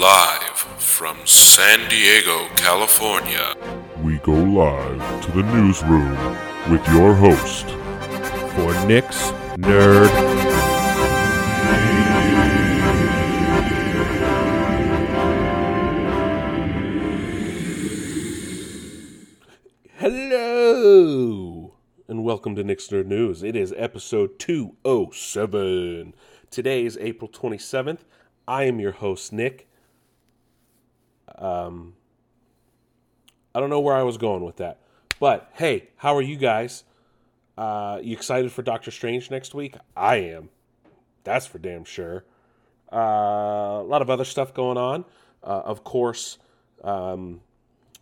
Live from San Diego, California. We go live to the newsroom with your host, for Nick's Nerd. Hello, and welcome to Nick's Nerd News. It is episode 207. Today is April 27th. I am your host, Nick. Um, I don't know where I was going with that, but hey, how are you guys? Uh, you excited for Doctor Strange next week? I am. That's for damn sure. Uh, a lot of other stuff going on. Uh, of course, um,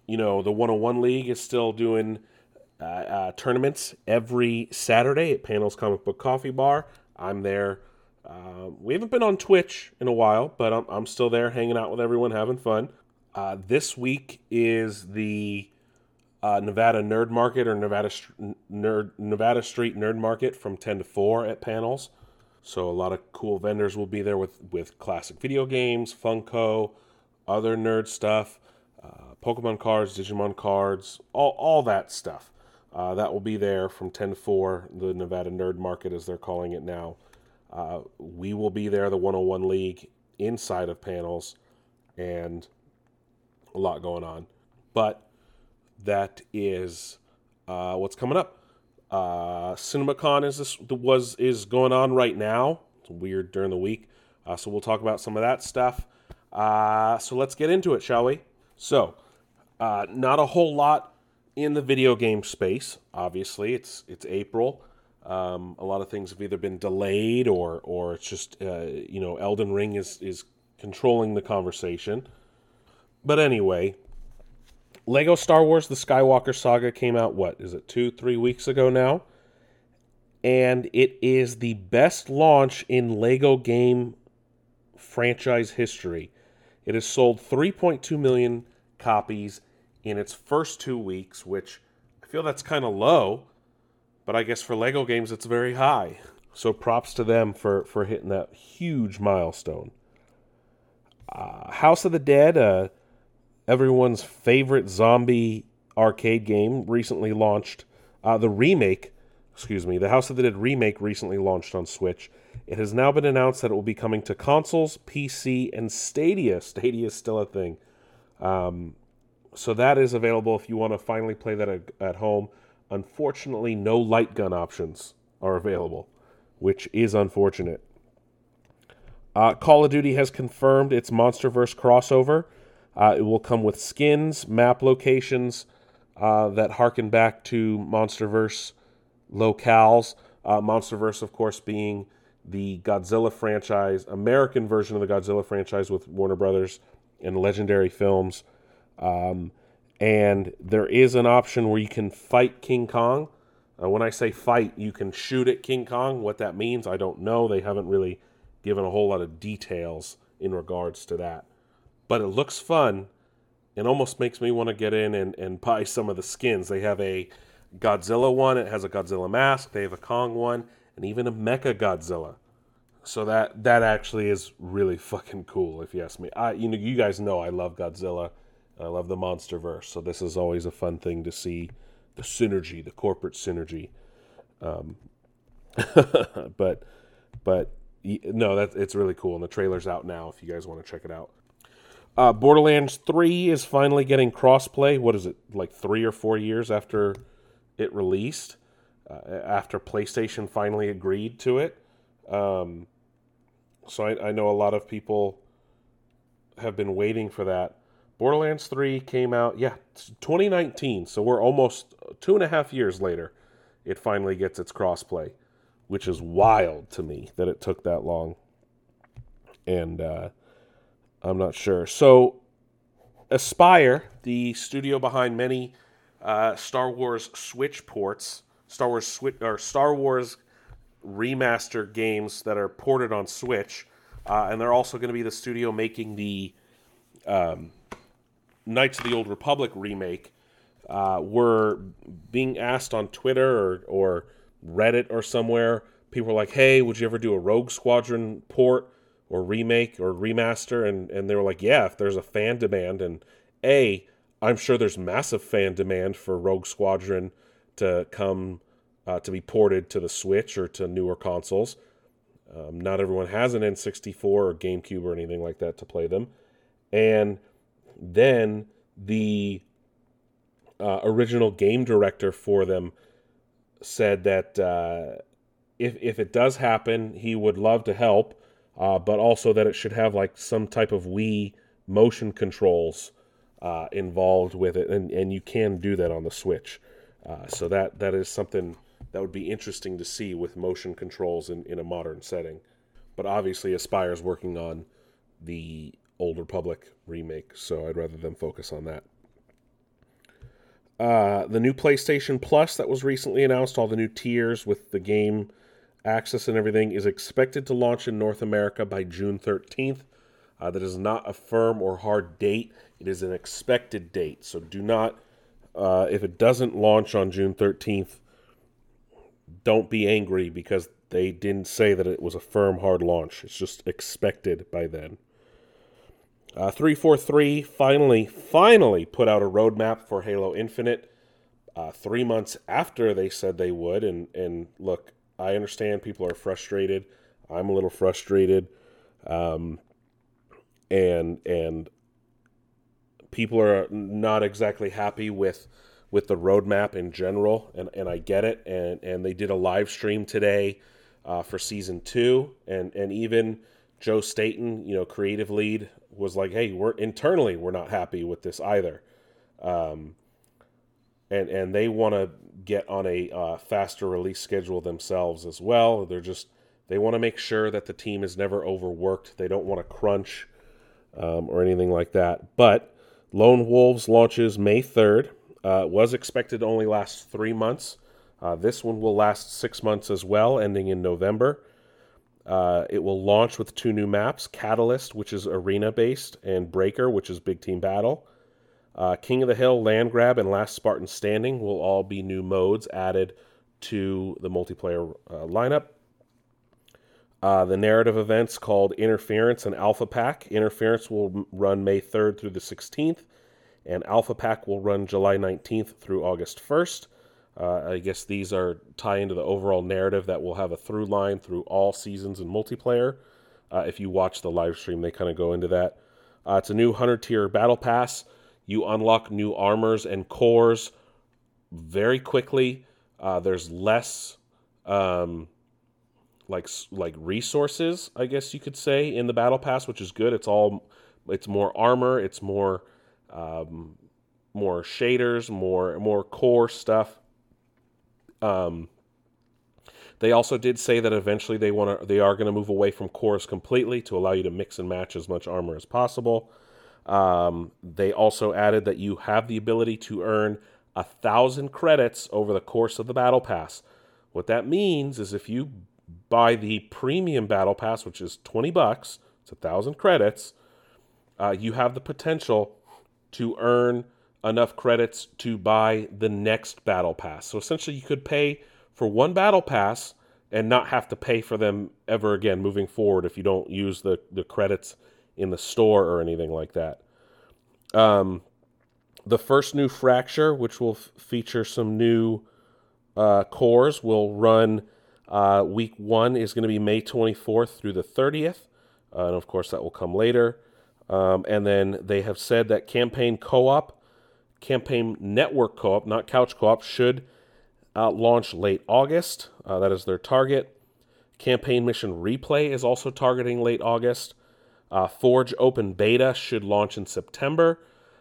you know, the 101 League is still doing uh, uh, tournaments every Saturday at Panels Comic Book Coffee Bar. I'm there. Uh, we haven't been on Twitch in a while, but I'm, I'm still there hanging out with everyone, having fun. Uh, this week is the uh, Nevada Nerd Market or Nevada Nerd Nevada Street Nerd Market from 10 to 4 at Panels. So a lot of cool vendors will be there with with classic video games, Funko, other nerd stuff, uh, Pokemon cards, Digimon cards, all all that stuff. Uh, that will be there from 10 to 4, the Nevada Nerd Market, as they're calling it now. Uh, we will be there, the 101 League, inside of panels, and a lot going on. But that is uh, what's coming up. Uh, CinemaCon is this was is going on right now. It's weird during the week, uh, so we'll talk about some of that stuff. Uh, so let's get into it, shall we? So, uh, not a whole lot in the video game space. Obviously, it's it's April. Um, a lot of things have either been delayed or or it's just uh, you know Elden Ring is is controlling the conversation. But anyway, Lego Star Wars: The Skywalker Saga came out. What is it? Two three weeks ago now, and it is the best launch in Lego game franchise history. It has sold 3.2 million copies in its first two weeks, which I feel that's kind of low, but I guess for Lego games it's very high. So props to them for, for hitting that huge milestone. Uh, House of the Dead, uh, everyone's favorite zombie arcade game, recently launched. Uh, the remake, excuse me, the House of the Dead remake recently launched on Switch. It has now been announced that it will be coming to consoles, PC, and Stadia. Stadia is still a thing. Um, so that is available if you want to finally play that at, at home. Unfortunately, no light gun options are available, which is unfortunate. Uh, Call of Duty has confirmed its MonsterVerse crossover. Uh, it will come with skins, map locations uh, that harken back to MonsterVerse locales. Uh, MonsterVerse, of course, being the Godzilla franchise, American version of the Godzilla franchise with Warner Brothers and Legendary Films. Um, and there is an option where you can fight King Kong. Uh, when I say fight, you can shoot at King Kong. What that means, I don't know. They haven't really given a whole lot of details in regards to that. But it looks fun and almost makes me want to get in and, and buy some of the skins. They have a Godzilla one, it has a Godzilla mask. They have a Kong one, and even a Mecha Godzilla. So that that actually is really fucking cool, if you ask me. I you know you guys know I love Godzilla I love the MonsterVerse, so this is always a fun thing to see the synergy, the corporate synergy. Um, but but no, that it's really cool, and the trailer's out now. If you guys want to check it out, uh, Borderlands Three is finally getting crossplay. What is it like three or four years after it released? Uh, after PlayStation finally agreed to it. Um, so I, I know a lot of people have been waiting for that. Borderlands 3 came out, yeah, 2019. So we're almost two and a half years later. It finally gets its crossplay, which is wild to me that it took that long. And uh, I'm not sure. So, Aspyr, the studio behind many uh, Star Wars Switch ports, Star Wars Switch or Star Wars remaster games that are ported on Switch, uh, and they're also going to be the studio making the um, Knights of the Old Republic remake uh, were being asked on Twitter or, or Reddit or somewhere. People were like, "Hey, would you ever do a Rogue Squadron port or remake or remaster, and and they were like, yeah, if there's a fan demand, and a, I'm sure there's massive fan demand for Rogue Squadron to come uh, to be ported to the Switch or to newer consoles. Um, not everyone has an N64 or GameCube or anything like that to play them, and then the uh, original game director for them said that uh, if if it does happen, he would love to help, uh, but also that it should have like some type of Wii motion controls uh, involved with it, and and you can do that on the Switch. Uh, so that that is something that would be interesting to see with motion controls in, in a modern setting. But obviously, Aspyr's working on the Old Republic remake, so I'd rather them focus on that. Uh, the new PlayStation Plus that was recently announced, all the new tiers with the game access and everything, is expected to launch in North America by June 13th. Uh, that is not a firm or hard date, it is an expected date. So do not, uh, if it doesn't launch on June 13th, don't be angry because they didn't say that it was a firm, hard launch. It's just expected by then. Uh, 343 finally, finally put out a roadmap for Halo Infinite uh, three months after they said they would. And, and look, I understand people are frustrated. I'm a little frustrated. Um, and, and people are not exactly happy with, with the roadmap in general. And, and I get it. And, and they did a live stream today uh, for season two. And, and even Joe Staten, you know, creative lead was like, "Hey, we're internally we're not happy with this either," um, and and they want to get on a uh, faster release schedule themselves as well. They're just they want to make sure that the team is never overworked. They don't want to crunch um, or anything like that. But Lone Wolves launches May third. Uh, was expected to only last three months. Uh, this one will last six months as well, ending in November. Uh, it will launch with two new maps Catalyst, which is arena based, and Breaker, which is big team battle. Uh, King of the Hill, Land Grab, and Last Spartan Standing will all be new modes added to the multiplayer uh, lineup. Uh, the narrative events called Interference and Alpha Pack. Interference will run May 3rd through the 16th, and Alpha Pack will run July 19th through August 1st. Uh, I guess these are tie into the overall narrative that will have a through line through all seasons in multiplayer. Uh, if you watch the live stream, they kind of go into that. Uh, it's a new 100 tier battle pass. You unlock new armors and cores very quickly. Uh, there's less um, like like resources, I guess you could say, in the battle pass, which is good. It's all it's more armor, it's more um, more shaders, more more core stuff. Um, they also did say that eventually they want to they are going to move away from cores completely to allow you to mix and match as much armor as possible. Um, they also added that you have the ability to earn a thousand credits over the course of the battle pass. What that means is if you buy the premium battle pass, which is twenty bucks, it's a thousand credits, uh, you have the potential to earn enough credits to buy the next battle pass. So essentially, you could pay for one battle pass and not have to pay for them ever again moving forward if you don't use the, the credits in the store or anything like that. Um, the first new fracture, which will f- feature some new uh, cores, will run uh, week one, is going to be May 24th through the 30th. Uh, and of course, that will come later. Um, and then they have said that campaign co op Campaign Network Co op, not Couch Co op, should uh, launch late August. Uh, that is their target. Campaign Mission Replay is also targeting late August. Uh, Forge Open Beta should launch in September.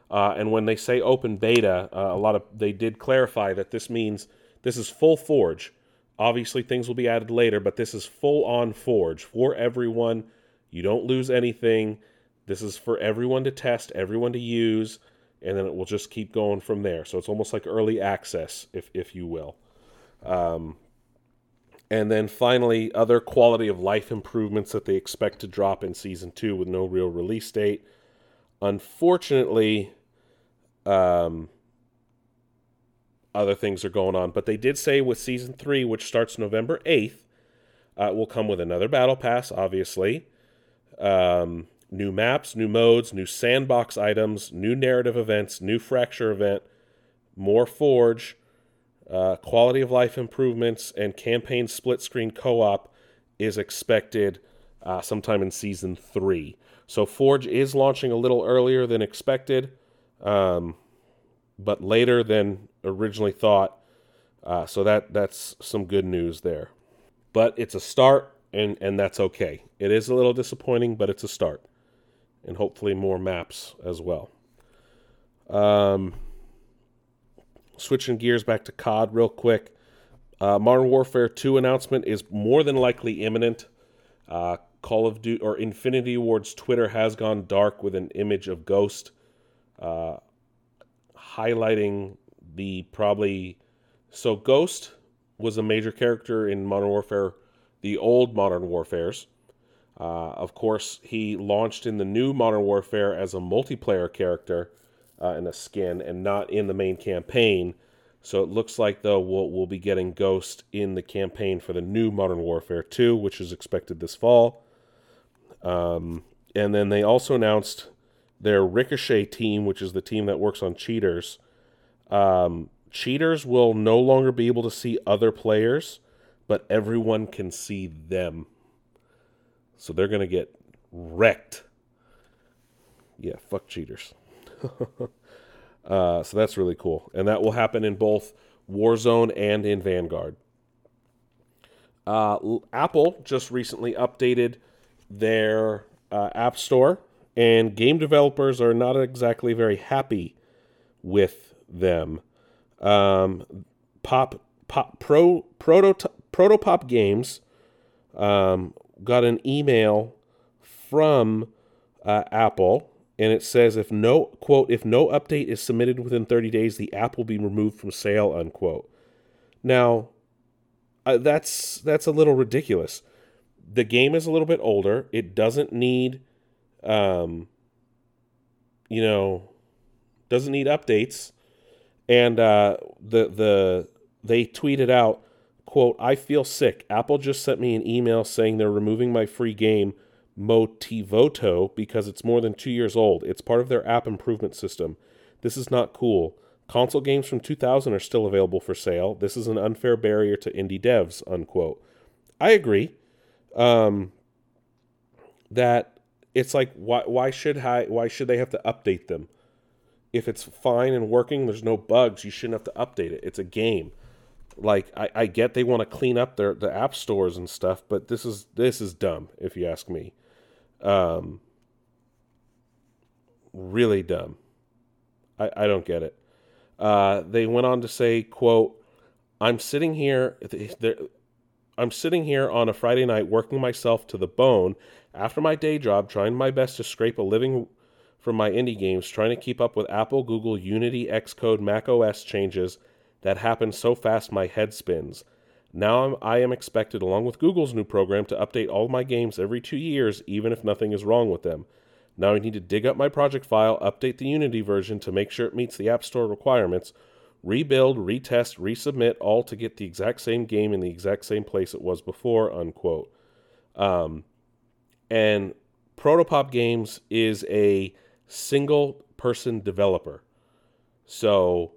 Uh, and when they say open beta, uh, a lot of they did clarify that this means this is full Forge. Obviously, things will be added later, but this is full on Forge for everyone. You don't lose anything. This is for everyone to test, everyone to use and then it will just keep going from there. So it's almost like early access, if if you will. Um, and then finally, other quality of life improvements that they expect to drop in season two with no real release date. Unfortunately, um, other things are going on, but they did say with season three, which starts November eighth, uh, will come with another battle pass, obviously. um, new maps, new modes, new sandbox items, new narrative events, new fracture event, more Forge, uh, quality of life improvements, and campaign split screen co op is expected uh, sometime in season three. So Forge is launching a little earlier than expected, um, but later than originally thought. Uh, so that that's some good news there. But it's a start, and and that's okay. It is a little disappointing, but it's a start, and hopefully more maps as well. Um, switching gears back to COD real quick. Uh, Modern Warfare 2 announcement is more than likely imminent. Uh, Call of Duty or Infinity Ward's Twitter has gone dark with an image of Ghost, uh, highlighting the probably. So Ghost was a major character in Modern Warfare, the old Modern Warfares. Uh, of course, he launched in the new Modern Warfare as a multiplayer character uh, in a skin and not in the main campaign. So it looks like though we'll, we'll be getting Ghost in the campaign for the new Modern Warfare 2, which is expected this fall. Um, and then they also announced their Ricochet team, which is the team that works on cheaters. Um, cheaters will no longer be able to see other players, but everyone can see them. So they're going to get wrecked. Yeah, fuck cheaters. uh, so that's really cool. And that will happen in both Warzone and in Vanguard. Uh, Apple just recently updated their uh, App Store, and game developers are not exactly very happy with them. Um, pop, pop, pro, proto, Protopop Games um, got an email from uh, Apple, and it says if no quote if no update is submitted within 30 days, the app will be removed from sale. Unquote. Now, uh, that's that's a little ridiculous the game is a little bit older. It doesn't need, um, you know, doesn't need updates. And uh, the the they tweeted out, "quote I feel sick. Apple just sent me an email saying they're removing my free game." Motivoto because it's more than two years old. It's part of their app improvement system. This is not cool. Console games from 2000 are still available for sale. This is an unfair barrier to indie devs. Unquote. I agree um, that it's like why why should I, why should they have to update them? If it's fine and working, there's no bugs, you shouldn't have to update it. It's a game. Like I, I get they want to clean up their the app stores and stuff, but this is this is dumb if you ask me. Um, really dumb. I, I don't get it. Uh, they went on to say, "quote I'm sitting here. I'm sitting here on a Friday night working myself to the bone after my day job, trying my best to scrape a living from my indie games, trying to keep up with Apple, Google, Unity, Xcode, Mac OS changes that happen so fast my head spins. Now I'm, I am expected, along with Google's new program, to update all my games every two years, even if nothing is wrong with them. Now I need to dig up my project file, update the Unity version to make sure it meets the App Store requirements, rebuild, retest, resubmit, all to get the exact same game in the exact same place it was before, unquote. Um, and Protopop Games is a single person developer. So,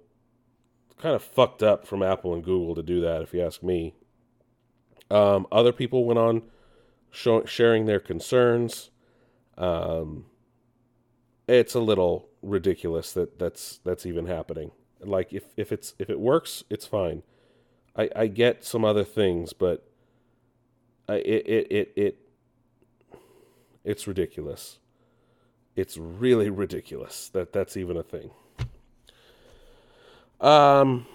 kind of fucked up from Apple and Google to do that, if you ask me. Um, other people went on show, sharing their concerns. Um, it's a little ridiculous that that's that's even happening. Like if, if it's if it works, it's fine. I, I get some other things, but I, it, it it it it's ridiculous. It's really ridiculous that that's even a thing. Um,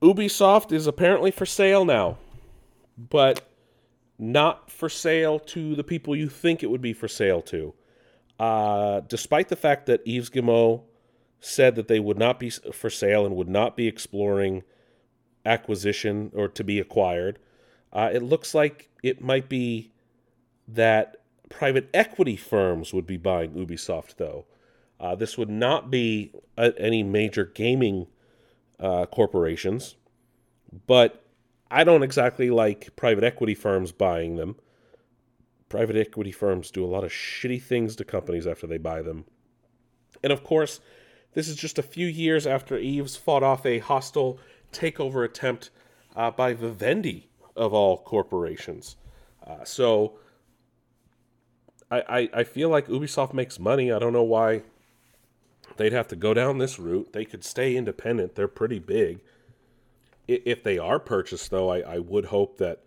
Ubisoft is apparently for sale now, but not for sale to the people you think it would be for sale to. Uh, despite the fact that Yves Guillemot said that they would not be for sale and would not be exploring acquisition or to be acquired. Uh, it looks like it might be that private equity firms would be buying Ubisoft, though. Uh, this would not be a, any major gaming uh, corporations, but I don't exactly like private equity firms buying them. Private equity firms do a lot of shitty things to companies after they buy them. And of course, this is just a few years after Yves fought off a hostile takeover attempt uh, by Vivendi, of all corporations. Uh, so I, I, I feel like Ubisoft makes money. I don't know why they'd have to go down this route. They could stay independent. They're pretty big. If they are purchased, though, I, I would hope that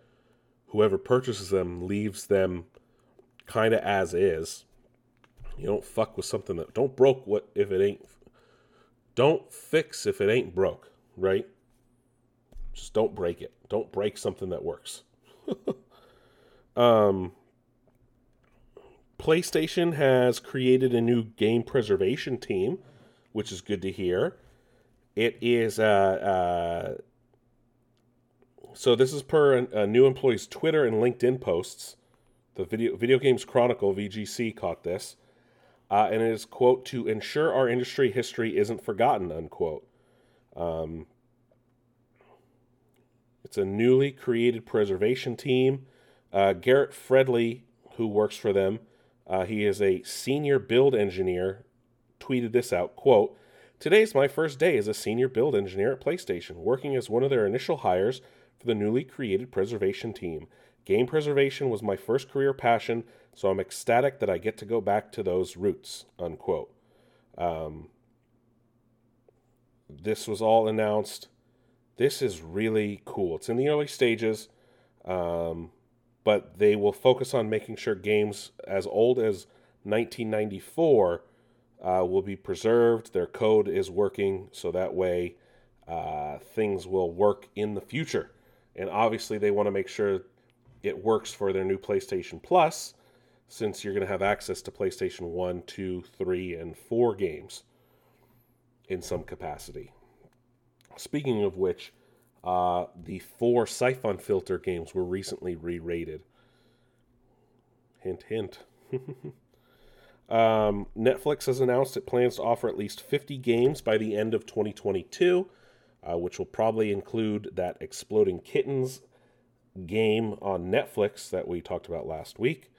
whoever purchases them leaves them kind of as is. You don't fuck with something that don't broke what if it ain't. Don't fix if it ain't broke, right? Just don't break it. Don't break something that works. um, PlayStation has created a new game preservation team, which is good to hear. It is uh, uh, so this is per a, a new employee's Twitter and LinkedIn posts. The video Video Games Chronicle (VGC) caught this, uh, and it is quote to ensure our industry history isn't forgotten unquote. Um, it's a newly created preservation team. Uh, Garrett Fredley, who works for them, uh, he is a senior build engineer, tweeted this out quote, Today's my first day as a senior build engineer at PlayStation, working as one of their initial hires for the newly created preservation team. Game preservation was my first career passion, so I'm ecstatic that I get to go back to those roots. Unquote. Um, this was all announced. This is really cool. It's in the early stages, um, but they will focus on making sure games as old as 1994 uh, will be preserved. Their code is working, so that way uh, things will work in the future and obviously they want to make sure it works for their new PlayStation Plus, since you're going to have access to PlayStation 1, 2, 3, and 4 games in some capacity. Speaking of which, uh, the four Siphon Filter games were recently re rated. Hint, hint. um, Netflix has announced it plans to offer at least 50 games by the end of 2022 uh, which will probably include that Exploding Kittens game on Netflix that we talked about last week.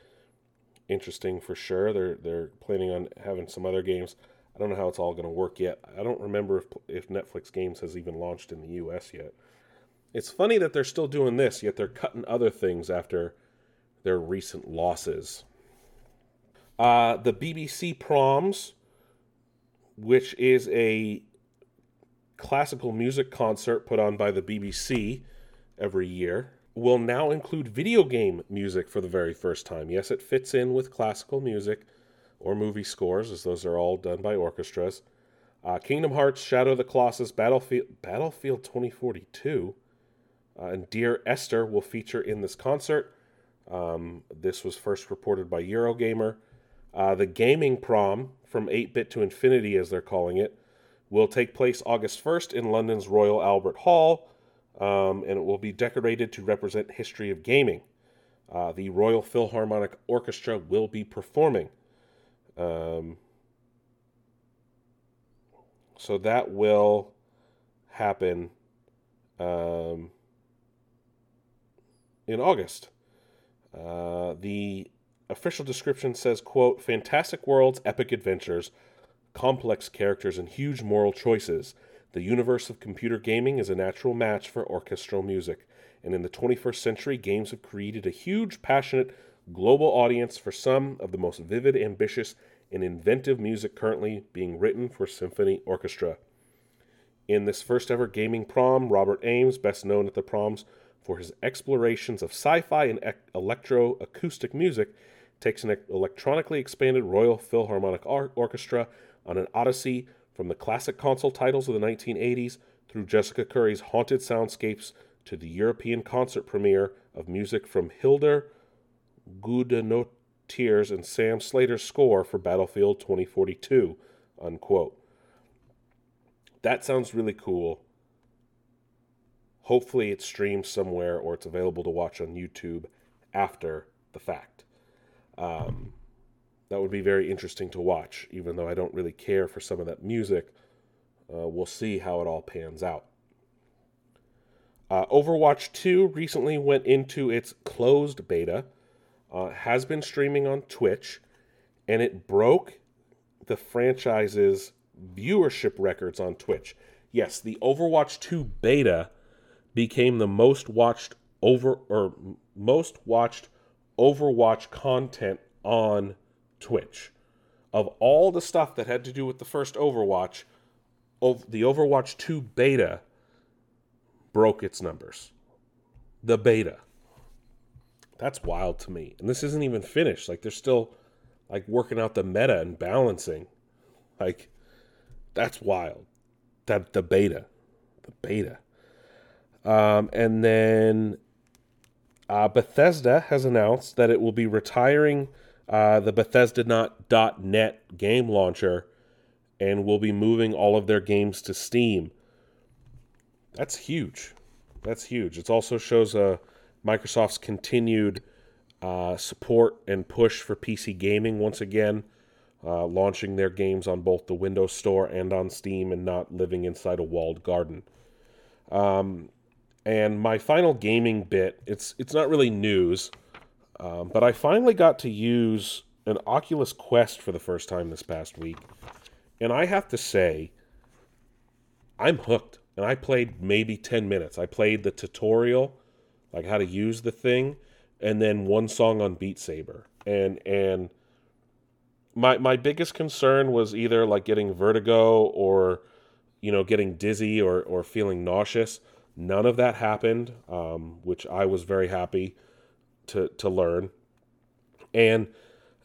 Interesting for sure. They're they're planning on having some other games. I don't know how it's all going to work yet. I don't remember if if Netflix Games has even launched in the U.S. yet. It's funny that they're still doing this, yet they're cutting other things after their recent losses. Uh, the BBC Proms, which is a classical music concert put on by the BBC every year will now include video game music for the very first time. Yes, it fits in with classical music or movie scores, as those are all done by orchestras. Uh, Kingdom Hearts, Shadow of the Colossus, Battlefield, Battlefield 2042, uh, and Dear Esther will feature in this concert. Um, this was first reported by Eurogamer. Uh, the Gaming Prom, from 8 bit to infinity, as they're calling it, will take place August 1st in London's Royal Albert Hall, um, and it will be decorated to represent history of gaming. Uh, the Royal Philharmonic Orchestra will be performing. Um, so that will happen um, in August. Uh, the official description says, quote, Fantastic Worlds, Epic Adventures complex characters, and huge moral choices, the universe of computer gaming is a natural match for orchestral music. And in the 21st century, games have created a huge, passionate, global audience for some of the most vivid, ambitious, and inventive music currently being written for symphony orchestra. In this first ever gaming prom, Robert Ames, best known at the proms for his explorations of sci fi and electro acoustic music, takes an electronically expanded Royal Philharmonic Orchestra on an odyssey from the classic console titles of the 1980s through Jessica Curry's haunted soundscapes to the European concert premiere of music from Hildur Guðnadóttir's and Sam Slater's score for Battlefield 2042. Unquote. That sounds really cool. Hopefully, it's streamed somewhere or it's available to watch on YouTube after the fact. Um, that would be very interesting to watch, even though I don't really care for some of that music. Uh, we'll see how it all pans out. Uh, Overwatch 2 recently went into its closed beta. uh, has been streaming on Twitch, and it broke the franchise's viewership records on Twitch. Yes, the Overwatch 2 beta became the most watched over or most watched Overwatch content on Twitch. Of all the stuff that had to do with the first Overwatch, the Overwatch 2 beta broke its numbers. The beta. That's wild to me. And this isn't even finished. Like they're still like working out the meta and balancing. Like that's wild. That the beta. The beta. Um, and then uh, Bethesda has announced that it will be retiring uh, the Bethesda.net game launcher and will be moving all of their games to Steam. That's huge. That's huge. It also shows uh, Microsoft's continued uh, support and push for PC gaming once again, uh, launching their games on both the Windows Store and on Steam and not living inside a walled garden. Um, and my final gaming bit, it's it's not really news, um, but I finally got to use an Oculus Quest for the first time this past week. And I have to say, I'm hooked. And I played maybe 10 minutes. I played the tutorial, like how to use the thing, and then one song on Beat Saber. And and my my biggest concern was either like getting vertigo or you know getting dizzy or or feeling nauseous None of that happened, um, which I was very happy to to learn. And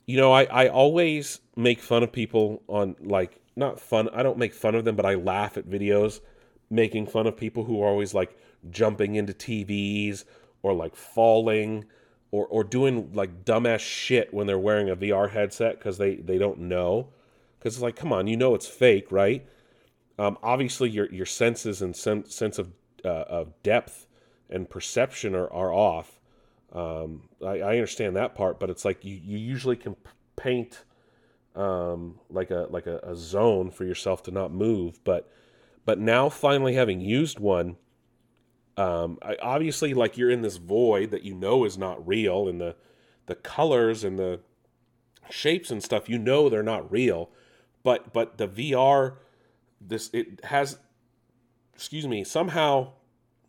you know, I I always make fun of people on like not fun. I don't make fun of them, but I laugh at videos making fun of people who are always like jumping into TVs or like falling or or doing like dumbass shit when they're wearing a VR headset because they they don't know. Because it's like, come on, you know it's fake, right? Um, obviously, your your senses and sen- sense of uh, of depth and perception are, are off. Um, I, I, understand that part, but it's like you, you usually can paint um, like a like a, a, zone for yourself to not move. But but now finally having used one, um, I, obviously like you're in this void that you know is not real, and the the colors and the shapes and stuff you know they're not real. But but the VR this it has excuse me, somehow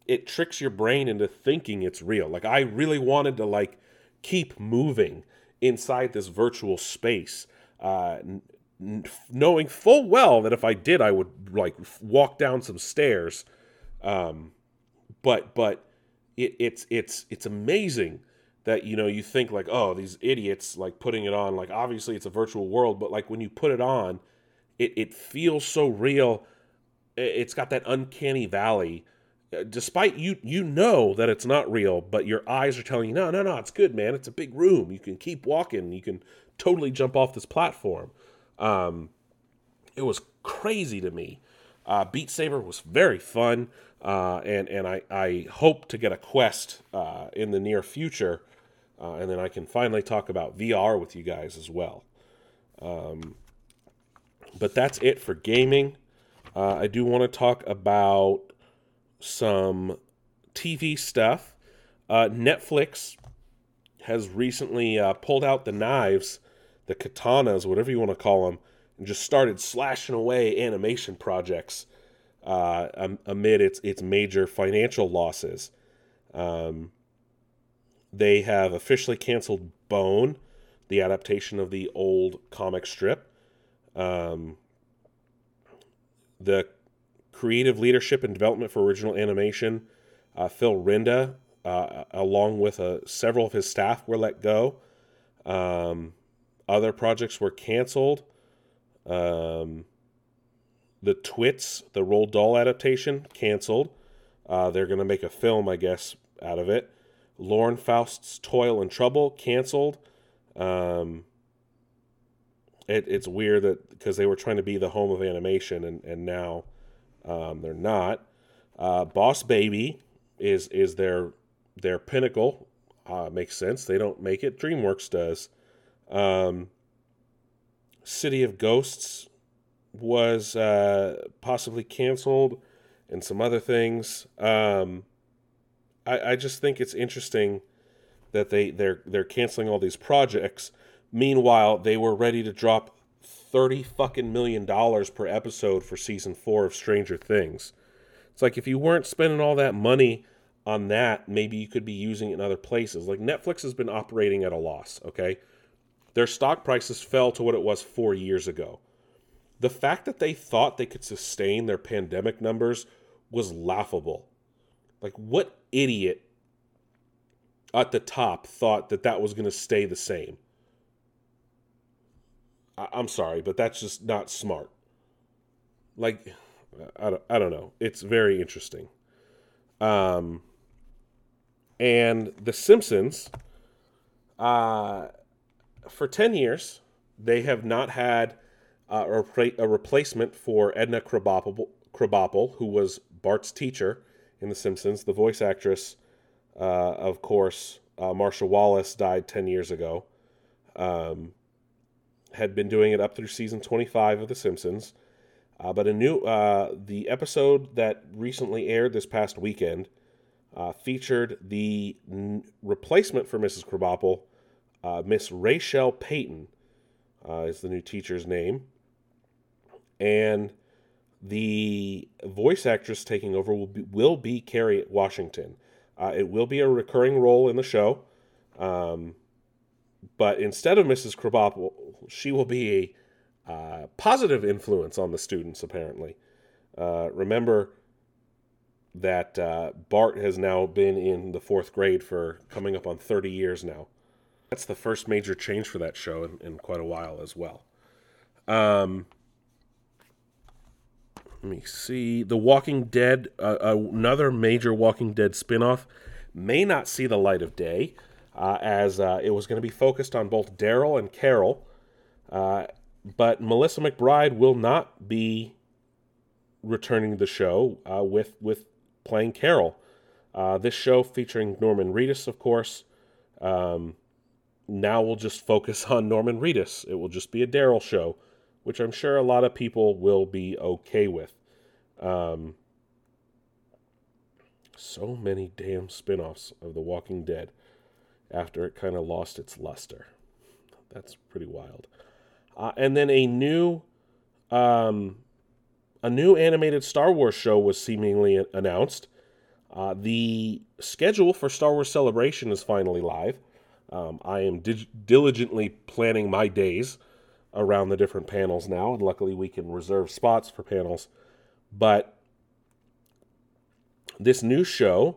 it tricks your brain into thinking it's real. Like I really wanted to like keep moving inside this virtual space, uh, n- knowing full well that if I did, I would like walk down some stairs. Um, but but it, it's it's it's amazing that you know you think like oh these idiots like putting it on like obviously it's a virtual world, but like when you put it on, it it feels so real it's got that uncanny valley. Uh, despite you you know that it's not real but your eyes are telling you no no no it's good man. It's a big room. You can keep walking. You can totally jump off this platform. Um, it was crazy to me. Uh, beat saber was very fun uh, and and I, I hope to get a quest uh, in the near future uh, and then i can finally talk about vr with you guys as well. Um, but that's it for gaming uh, I do want to talk about some TV stuff. Uh, Netflix has recently uh, pulled out the knives, the katanas, whatever you want to call them, and just started slashing away animation projects uh, amid its its major financial losses. Um, they have officially canceled Bone, the adaptation of the old comic strip. Um, the creative leadership and development for original animation, uh, Phil Rynda, uh, along with uh, several of his staff, were let go. Um, other projects were canceled. Um, the Twits, the Roald Dahl adaptation, canceled. Uh, they're going to make a film, I guess, out of it. Lauren Faust's Toil and Trouble, canceled. Um, it, it's weird that because they were trying to be the home of animation and, and now um, they're not. Uh, Boss Baby is is their their pinnacle. Uh, makes sense. They don't make it. DreamWorks does. Um, City of Ghosts was uh, possibly canceled, and some other things. Um, I, I just think it's interesting that they they're they're canceling all these projects. Meanwhile, they were ready to drop thirty fucking million dollars per episode for season four of Stranger Things. It's like if you weren't spending all that money on that, maybe you could be using it in other places. Like Netflix has been operating at a loss. Okay, their stock prices fell to what it was four years ago. The fact that they thought they could sustain their pandemic numbers was laughable. Like, what idiot at the top thought that that was going to stay the same? I- I'm sorry, but that's just not smart. Like, I don't, I don't know. It's very interesting. Um, and The Simpsons, uh, for 10 years, they have not had uh, a, a replacement for Edna Krabappel, Krabappel, who was Bart's teacher in The Simpsons. The voice actress, uh, of course, uh, Marcia Wallace, died 10 years ago. Um, had been doing it up through season 25 of The Simpsons. Uh, but a new, uh, the episode that recently aired this past weekend uh, featured the n- replacement for Mrs. Krabappel, uh, Miss Rayshelle Peyton, uh, is the new teacher's name. And the voice actress taking over will be, will be Kerry Washington. Uh, it will be a recurring role in the show. Um, but instead of Mrs. Krabappel, she will be a uh, positive influence on the students, apparently. Uh, remember that uh, Bart has now been in the fourth grade for coming up on 30 years now. That's the first major change for that show in, in quite a while as well. Um, let me see. The Walking Dead, uh, another major Walking Dead spinoff, may not see the light of day, uh, as uh, it was going to be focused on both Daryl and Carol. Uh, but Melissa McBride will not be returning the show uh, with with playing Carol. Uh, this show featuring Norman Reedus, of course. Um, now we'll just focus on Norman Reedus. It will just be a Daryl show, which I'm sure a lot of people will be okay with. Um, so many damn spin-offs of The Walking Dead after it kind of lost its luster. That's pretty wild. Uh, and then a new um, a new animated Star Wars show was seemingly announced. Uh, the schedule for Star Wars Celebration is finally live. Um, I am diligently planning my days around the different panels now, and luckily we can reserve spots for panels. But this new show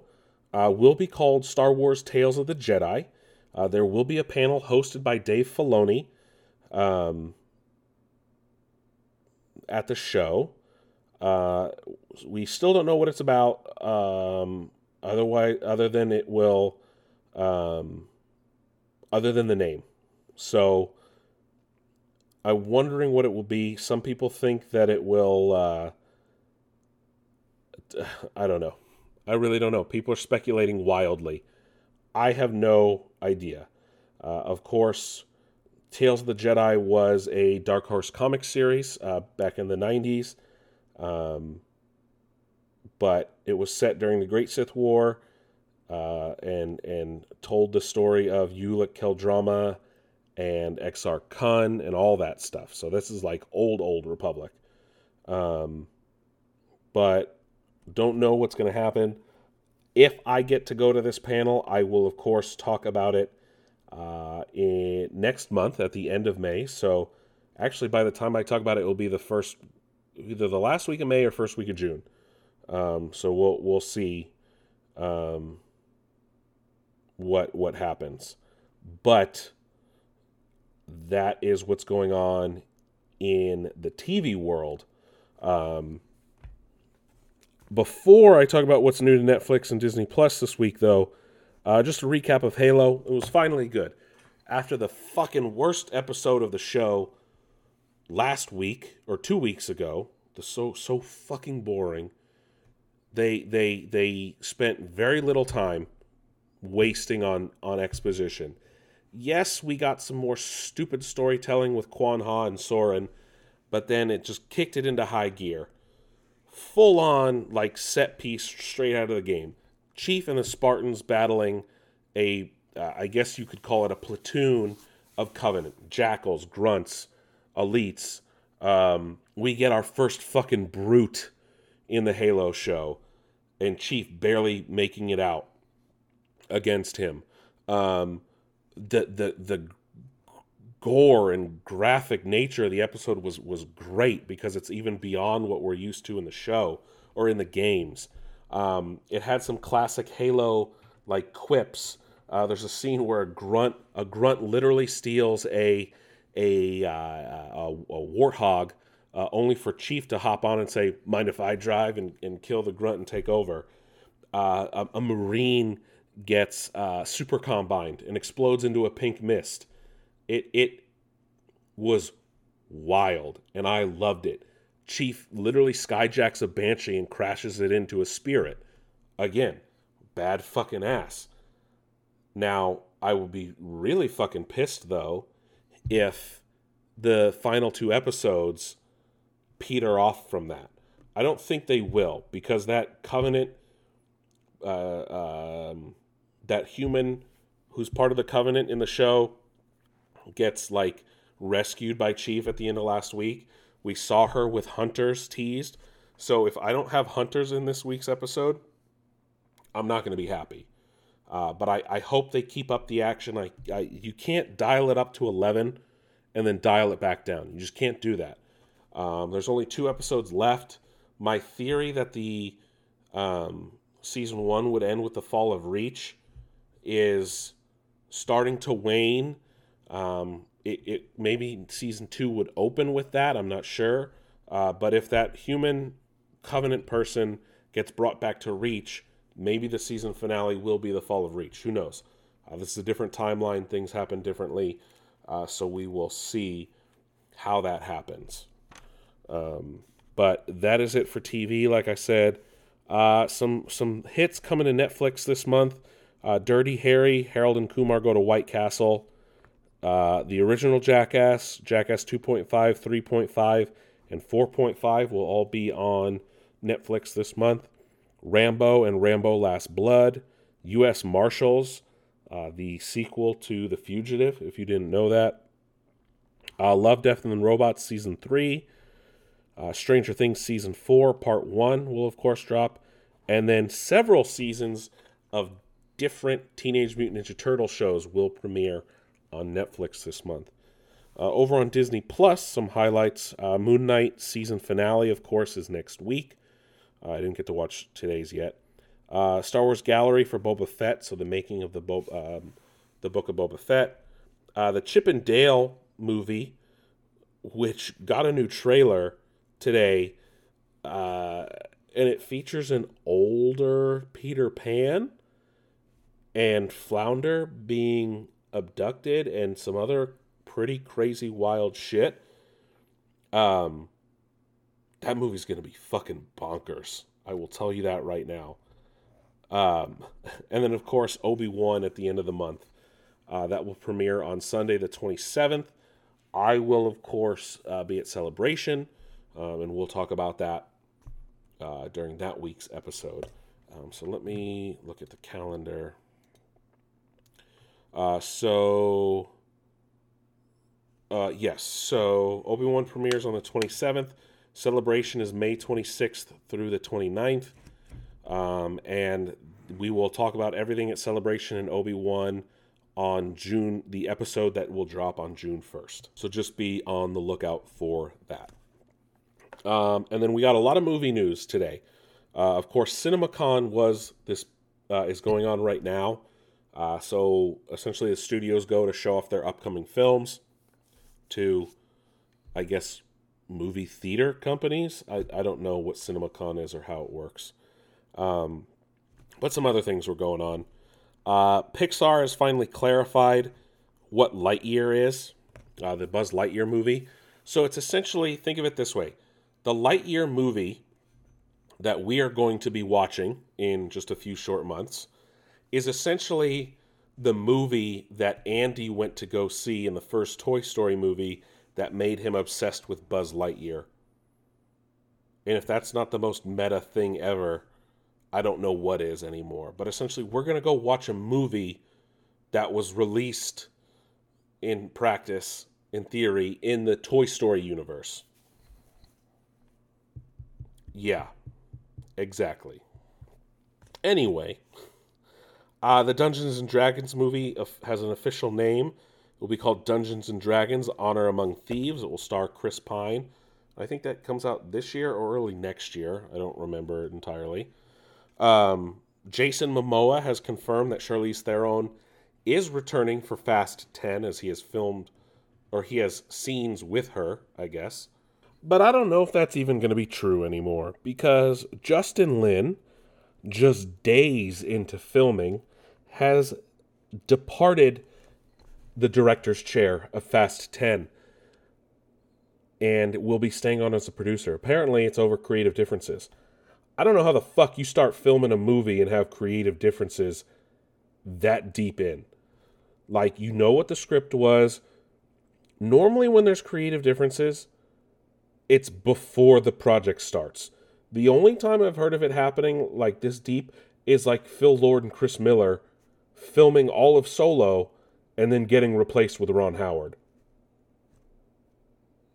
uh, will be called Star Wars Tales of the Jedi. Uh, there will be a panel hosted by Dave Filoni um, at the show. Uh, we still don't know what it's about. Um, otherwise, other than it will, um, other than the name. So, I'm wondering what it will be. Some people think that it will. Uh, I don't know. I really don't know. People are speculating wildly. I have no idea. Uh, of course, Tales of the Jedi was a Dark Horse comic series uh, back in the 90s. Um, but it was set during the Great Sith War uh, and, and told the story of Ulic Qel-Droma and Exar Kun and all that stuff. So this is like old, old Republic. Um, but don't know what's going to happen. If I get to go to this panel, I will, of course, talk about it uh, in next month at the end of May. So, actually, by the time I talk about it, it will be the first, either the last week of May or first week of June. Um, so we'll we'll see um, what what happens, but that is what's going on in the TV world. Um, before I talk about what's new to Netflix and Disney Plus this week, though, uh, just a recap of Halo. It was finally good. After the fucking worst episode of the show last week or two weeks ago, the so so fucking boring. They they they spent very little time wasting on on exposition. Yes, we got some more stupid storytelling with Kwan Ha and Soren, but then it just kicked it into high gear full on like set piece straight out of the game. Chief and the Spartans battling a uh, I guess you could call it a platoon of Covenant, Jackals, Grunts, Elites. Um, we get our first fucking brute in the Halo show, and Chief barely making it out against him. Um, the the the gore and graphic nature of the episode was was great because it's even beyond what we're used to in the show or in the games. Um, it had some classic Halo like quips. Uh, there's a scene where a grunt a grunt literally steals a a uh, a, a warthog uh, only for Chief to hop on and say, "Mind if I drive?" and, and kill the grunt and take over. Uh, a, a, Marine gets uh, super combined and explodes into a pink mist. It it was wild, and I loved it. Chief literally skyjacks a banshee and crashes it into a spirit. Again, bad fucking ass. Now, I will be really fucking pissed though if the final two episodes peter off from that. I don't think they will because that covenant, uh, um, that human who's part of the covenant in the show gets like rescued by Chief at the end of last week. We saw her with hunters teased. So if I don't have hunters in this week's episode, I'm not going to be happy. Uh, but I, I hope they keep up the action. I, I you can't dial it up to 11 and then dial it back down. You just can't do that. Um, there's only two episodes left. My theory that the um, season one would end with the fall of Reach is starting to wane. Um, it, it, maybe season two would open with that. I'm not sure, uh, but if that human covenant person gets brought back to Reach, maybe the season finale will be the fall of Reach. Who knows? Uh, this is a different timeline. Things happen differently, uh, so we will see how that happens. Um, but that is it for TV. Like I said, uh, some some hits coming to Netflix this month. Uh, Dirty Harry, Harold and Kumar go to White Castle. Uh, the original Jackass, Jackass 2.5, 3.5, and 4.5 will all be on Netflix this month. Rambo and Rambo Last Blood, U.S. Marshals, uh, the sequel to The Fugitive, if you didn't know that. Uh, Love, Death, and Robots Season 3. Uh, Stranger Things Season 4, Part 1 will, of course, drop. And then several seasons of different Teenage Mutant Ninja Turtle shows will premiere on Netflix this month. Uh, over on Disney Plus, some highlights. Uh, Moon Knight season finale, of course, is next week. Uh, I didn't get to watch today's yet. Uh, Star Wars Gallery for Boba Fett, so the making of the Bo- um, the book of Boba Fett. Uh, the Chip and Dale movie, which got a new trailer today, uh, and it features an older Peter Pan and Flounder being abducted and some other pretty crazy wild shit. Um, that movie's gonna be fucking bonkers. I will tell you that right now. Um, and then of course Obi Wan at the end of the month. Uh, that will premiere on Sunday the 27th. I will of course uh, be at Celebration, um, and we'll talk about that uh, during that week's episode. Um, so let me look at the calendar. Uh, so, uh, yes, so Obi Wan premieres on the 27th. Celebration is May 26th through the 29th. Um, and we will talk about everything at Celebration and Obi Wan on June, the episode that will drop on June 1st. So just be on the lookout for that. Um, and then we got a lot of movie news today. Uh, of course, CinemaCon was this uh, is going on right now. Uh, so essentially, the studios go to show off their upcoming films to, I guess, movie theater companies. I, I don't know what CinemaCon is or how it works. Um, but some other things were going on. Uh, Pixar has finally clarified what Lightyear is, uh, the Buzz Lightyear movie. So it's essentially, think of it this way the Lightyear movie that we are going to be watching in just a few short months is essentially the movie that Andy went to go see in the first Toy Story movie that made him obsessed with Buzz Lightyear. And if that's not the most meta thing ever, I don't know what is anymore. But essentially, we're going to go watch a movie that was released in practice, in theory, in the Toy Story universe. Yeah, exactly. Anyway, uh, the Dungeons and Dragons movie has an official name. It will be called Dungeons and Dragons: Honor Among Thieves. It will star Chris Pine. I think that comes out this year or early next year. I don't remember it entirely. Um, Jason Momoa has confirmed that Charlize Theron is returning for Fast 10 as he has filmed or he has scenes with her, I guess. But I don't know if that's even going to be true anymore because Justin Lin, just days into filming, has departed the director's chair of Fast 10 and will be staying on as a producer. Apparently, it's over creative differences. I don't know how the fuck you start filming a movie and have creative differences that deep in. Like, you know what the script was. Normally, when there's creative differences, it's before the project starts. The only time I've heard of it happening like this deep is like Phil Lord and Chris Miller filming all of Solo and then getting replaced with Ron Howard.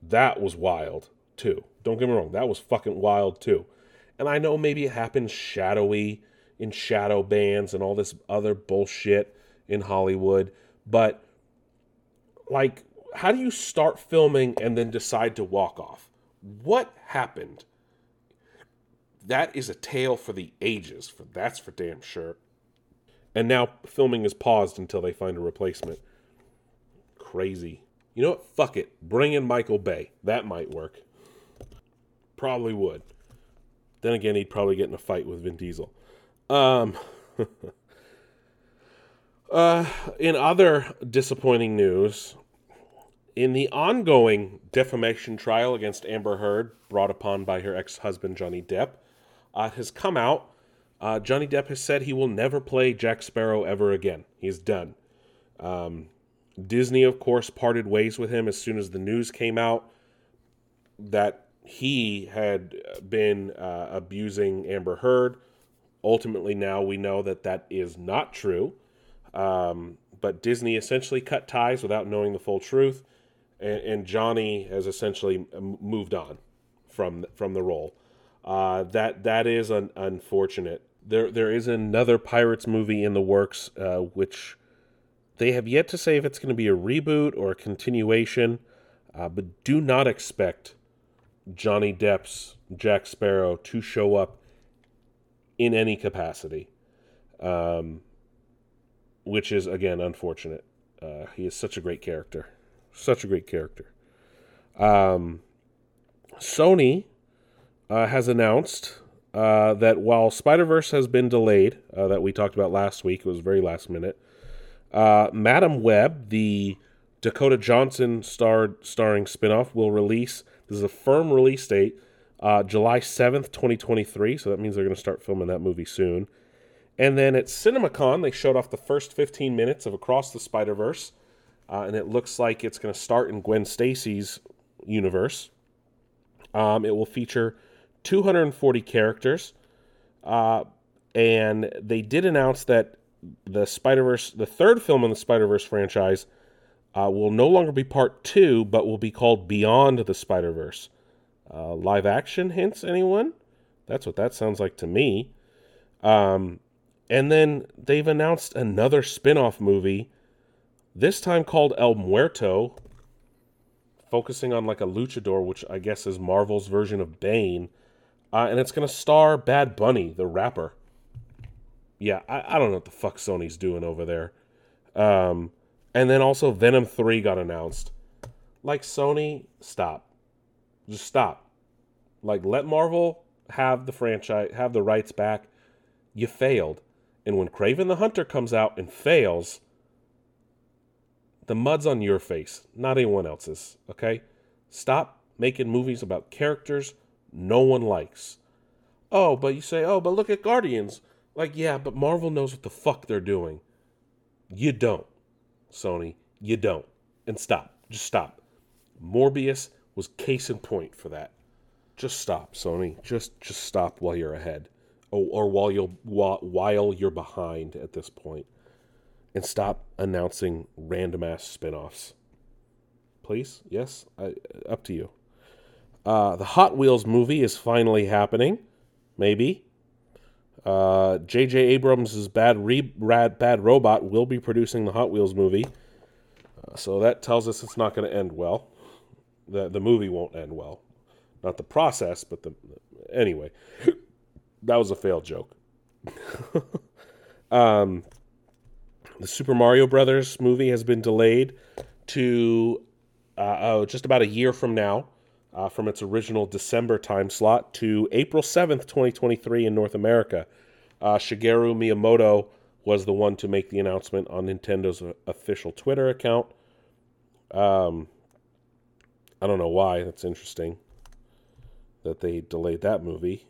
That was wild, too. Don't get me wrong, that was fucking wild, too. And I know maybe it happens shadowy in shadow bands and all this other bullshit in Hollywood, but like, how do you start filming and then decide to walk off? What happened? That is a tale for the ages, for that's for damn sure. And now filming is paused until they find a replacement. Crazy. You know what? Fuck it. Bring in Michael Bay. That might work. Probably would. Then again, he'd probably get in a fight with Vin Diesel. Um, uh, in other disappointing news, in the ongoing defamation trial against Amber Heard, brought upon by her ex husband Johnny Depp, uh, has come out. Uh, Johnny Depp has said he will never play Jack Sparrow ever again. He's done. Um, Disney, of course, parted ways with him as soon as the news came out that he had been uh, abusing Amber Heard. Ultimately, now we know that that is not true. Um, but Disney essentially cut ties without knowing the full truth, and, and Johnny has essentially moved on from from the role. Uh, that that is un- unfortunate. There there is another Pirates movie in the works, uh, which they have yet to say if it's going to be a reboot or a continuation. Uh, but do not expect Johnny Depp's Jack Sparrow to show up in any capacity, um, which is again unfortunate. Uh, he is such a great character, such a great character. Um, Sony uh, has announced uh, that while Spider Verse has been delayed, uh, that we talked about last week, it was very last minute. Uh, Madame Web, the Dakota Johnson starred starring spinoff, will release. This is a firm release date, uh, July seventh, twenty twenty three. So that means they're going to start filming that movie soon. And then at CinemaCon, they showed off the first fifteen minutes of Across the Spider Verse, uh, and it looks like it's going to start in Gwen Stacy's universe. Um, it will feature 240 characters, uh, and they did announce that the Spider Verse, the third film in the Spider Verse franchise, uh, will no longer be part two, but will be called Beyond the Spider Verse. Uh, live action hints, anyone? That's what that sounds like to me. Um, and then they've announced another spin off movie, this time called El Muerto, focusing on like a luchador, which I guess is Marvel's version of Bane. Uh, and it's going to star Bad Bunny, the rapper yeah, I, I don't know what the fuck Sony's doing over there. Um, and then also Venom 3 got announced. Like Sony, stop. Just stop. Like let Marvel have the franchise, have the rights back. You failed. And when Kraven the Hunter comes out and fails, the mud's on your face, not anyone else's, okay? Stop making movies about characters no one likes. Oh, but you say, "Oh, but look at Guardians." Like, yeah, but Marvel knows what the fuck they're doing. You don't, Sony. You don't. And stop. Just stop. Morbius was case in point for that. Just stop, Sony. Just just stop while you're ahead, or, or while you'll while, while you're behind at this point. and stop announcing random ass spin offs. Please? Yes? I, up to you. Uh, the Hot Wheels movie is finally happening. Maybe. Uh, J.J. Abrams' bad, Re- Rad, bad Robot will be producing the Hot Wheels movie. Uh, so that tells us it's not going to end well. The, the movie won't end well. Not the process, but the. Anyway, that was a failed joke. um, the Super Mario Brothers movie has been delayed to uh, oh, just about a year from now, uh, from its original December time slot to April 7th, 2023 in North America. Uh, Shigeru Miyamoto was the one to make the announcement on Nintendo's official Twitter account. Um, I don't know why. That's interesting that they delayed that movie.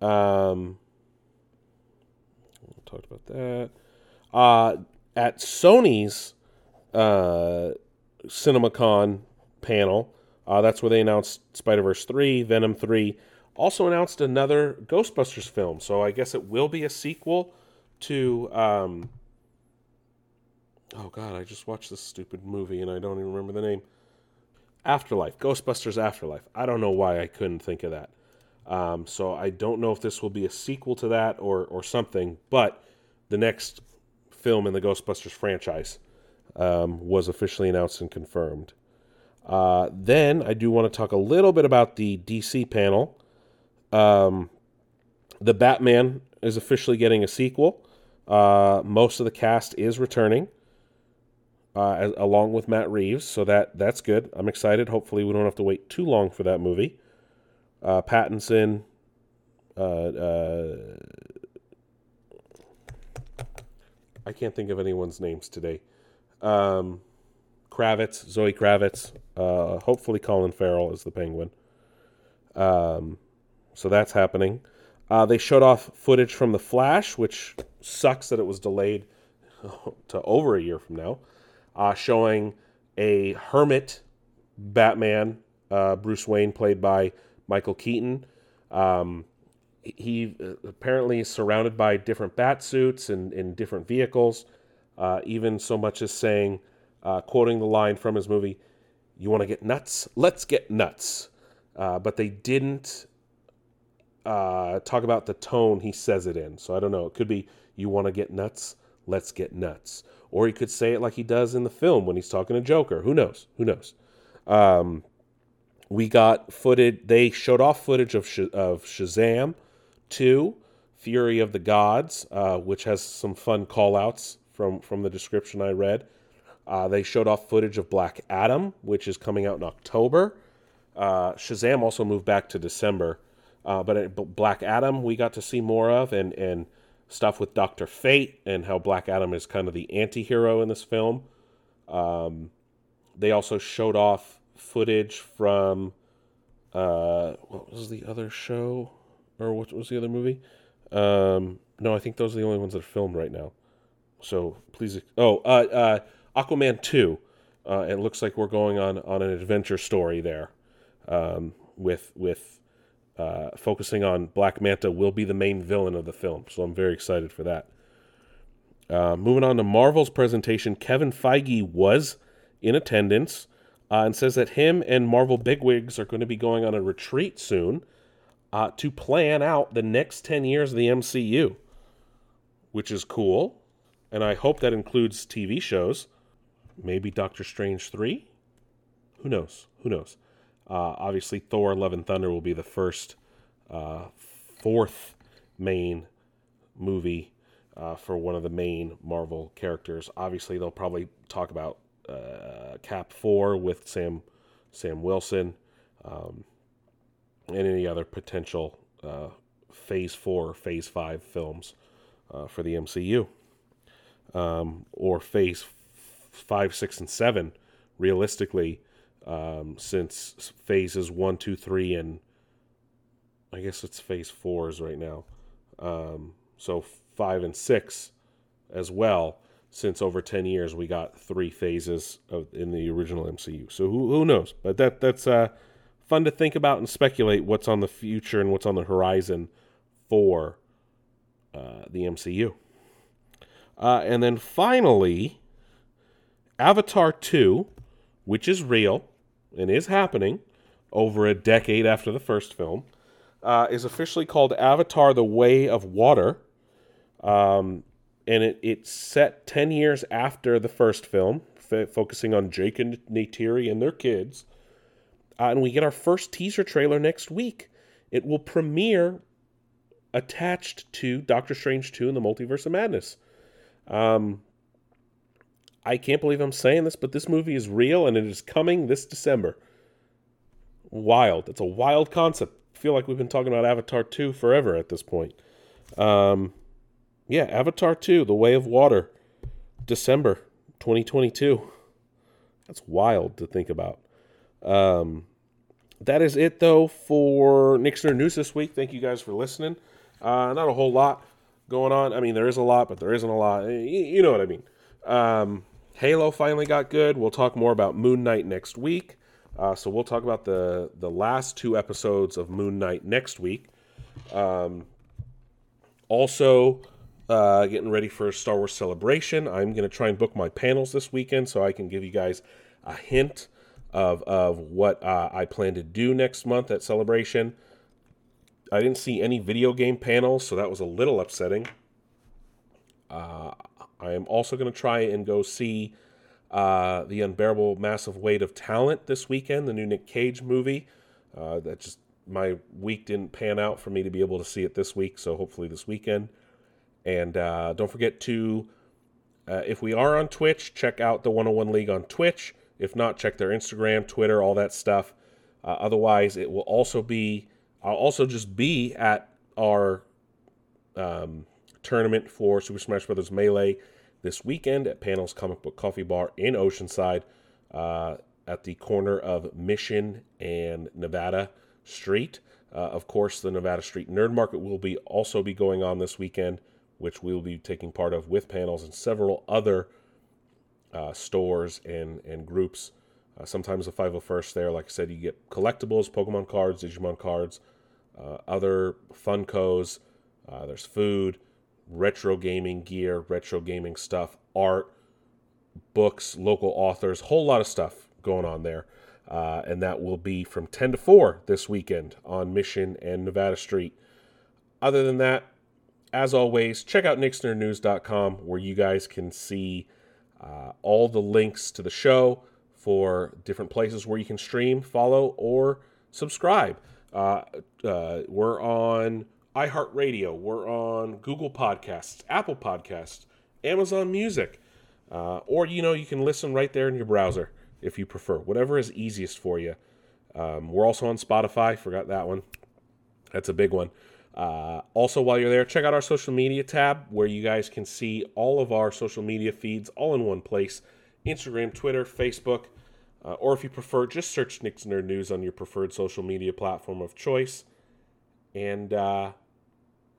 Um, we talked about that. Uh, at Sony's uh, CinemaCon panel, uh, that's where they announced Spider Verse 3, Venom 3. Also announced another Ghostbusters film. So I guess it will be a sequel to. Um, oh, God, I just watched this stupid movie and I don't even remember the name. Afterlife, Ghostbusters Afterlife. I don't know why I couldn't think of that. Um, so I don't know if this will be a sequel to that or or something. But the next film in the Ghostbusters franchise um, was officially announced and confirmed. Uh, then I do want to talk a little bit about the DC panel. Um, the Batman is officially getting a sequel. Uh, most of the cast is returning, uh, as, along with Matt Reeves, so that that's good. I'm excited. Hopefully, we don't have to wait too long for that movie. Uh, Pattinson, uh, uh, I can't think of anyone's names today. Um, Kravitz, Zoe Kravitz. Uh, hopefully, Colin Farrell is the Penguin. Um, so that's happening. Uh, they showed off footage from The Flash, which sucks that it was delayed to over a year from now, uh, showing a hermit Batman, uh, Bruce Wayne, played by Michael Keaton. Um, he uh, apparently is surrounded by different bat suits and in different vehicles, uh, even so much as saying, uh, quoting the line from his movie, You want to get nuts? Let's get nuts. Uh, but they didn't uh, talk about the tone he says it in. So I don't know. It could be, You want to get nuts? Let's get nuts. Or he could say it like he does in the film when he's talking to Joker. Who knows? Who knows? Um, we got footage. They showed off footage of Sh- of Shazam, two, Fury of the Gods, uh, which has some fun callouts from from the description I read. Uh, they showed off footage of Black Adam, which is coming out in October. Uh, Shazam also moved back to December, uh, but Black Adam we got to see more of, and and stuff with Doctor Fate and how Black Adam is kind of the anti-hero in this film. Um, they also showed off footage from uh, what was the other show or what was the other movie? Um, no, I think those are the only ones that are filmed right now. So please, oh, uh, uh, Aquaman two. Uh, it looks like we're going on on an adventure story there, um, with with uh, focusing on Black Manta will be the main villain of the film. So I'm very excited for that. Uh, moving on to Marvel's presentation, Kevin Feige was in attendance uh, and says that him and Marvel bigwigs are going to be going on a retreat soon uh, to plan out the next 10 years of the MCU, which is cool. And I hope that includes TV shows. Maybe Doctor Strange 3? Who knows? Who knows? Uh, obviously, Thor Love and Thunder will be the first, uh, fourth main movie uh, for one of the main Marvel characters. Obviously, they'll probably talk about uh, Cap Four with Sam Sam Wilson, um, and any other potential uh, Phase Four, or Phase Five films uh, for the MCU, um, or Phase Five, Six, and Seven. Realistically, um, since phases one, two, three, and I guess it's Phase Fours right now. Um, so five and six as well since over 10 years we got three phases of in the original MCU. So who who knows? But that that's uh, fun to think about and speculate what's on the future and what's on the horizon for uh, the MCU. Uh, and then finally, Avatar 2, which is real and is happening over a decade after the first film, uh, is officially called Avatar The Way of Water. Um, and it, it's set 10 years after the first film, f- focusing on Jake and Neytiri and their kids. Uh, and we get our first teaser trailer next week. It will premiere attached to Doctor Strange 2 and the Multiverse of Madness. Um, I can't believe I'm saying this, but this movie is real and it is coming this December. Wild. It's a wild concept. I feel like we've been talking about Avatar 2 forever at this point. Um, yeah, Avatar 2, The Way of Water, December 2022. That's wild to think about. Um, that is it, though, for Nick's Nerd News this week. Thank you guys for listening. Uh, not a whole lot going on. I mean, there is a lot, but there isn't a lot. You, you know what I mean. Um, Halo finally got good. We'll talk more about Moon Knight next week. Uh, so we'll talk about the the last two episodes of Moon Knight next week. Um, also, uh, getting ready for Star Wars Celebration. I'm going to try and book my panels this weekend so I can give you guys a hint of of what uh, I plan to do next month at Celebration. I didn't see any video game panels, so that was a little upsetting. Uh, I am also going to try and go see uh, the unbearable massive weight of talent this weekend, the new Nick Cage movie. Uh, that just my week didn't pan out for me to be able to see it this week, so hopefully this weekend. And uh, don't forget to, uh, if we are on Twitch, check out the 101 League on Twitch. If not, check their Instagram, Twitter, all that stuff. Uh, otherwise, it will also be. I'll also just be at our um, tournament for Super Smash Bros. Melee this weekend at Panels Comic Book Coffee Bar in Oceanside uh, at the corner of Mission and Nevada Street. Uh, of course, the Nevada Street Nerd Market will be also be going on this weekend, which we will be taking part of with panels and several other uh, stores and and groups. Uh, sometimes the 501st there, like I said, you get collectibles, Pokemon cards, Digimon cards, uh, other Funkos. Uh, there's food retro gaming gear, retro gaming stuff, art, books, local authors, whole lot of stuff going on there. Uh, and that will be from 10 to 4 this weekend on Mission and Nevada Street. Other than that, as always, check out nixnernews.com where you guys can see uh, all the links to the show for different places where you can stream, follow, or subscribe. Uh, uh, we're on iHeartRadio. We're on Google Podcasts, Apple Podcasts, Amazon Music, uh, or you know you can listen right there in your browser if you prefer. Whatever is easiest for you. Um, we're also on Spotify. Forgot that one. That's a big one. Uh, also, while you're there, check out our social media tab where you guys can see all of our social media feeds all in one place Instagram, Twitter, Facebook, uh, or if you prefer, just search Nick's Nerd News on your preferred social media platform of choice. And uh,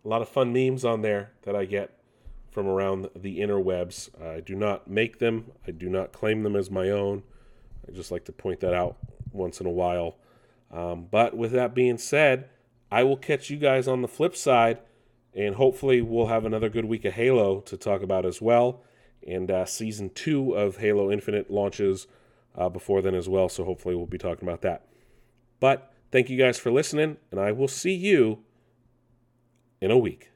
a lot of fun memes on there that I get from around the interwebs. I do not make them, I do not claim them as my own. I just like to point that out once in a while. Um, but with that being said, I will catch you guys on the flip side, and hopefully, we'll have another good week of Halo to talk about as well. And uh, season two of Halo Infinite launches uh, before then as well, so hopefully, we'll be talking about that. But thank you guys for listening, and I will see you in a week.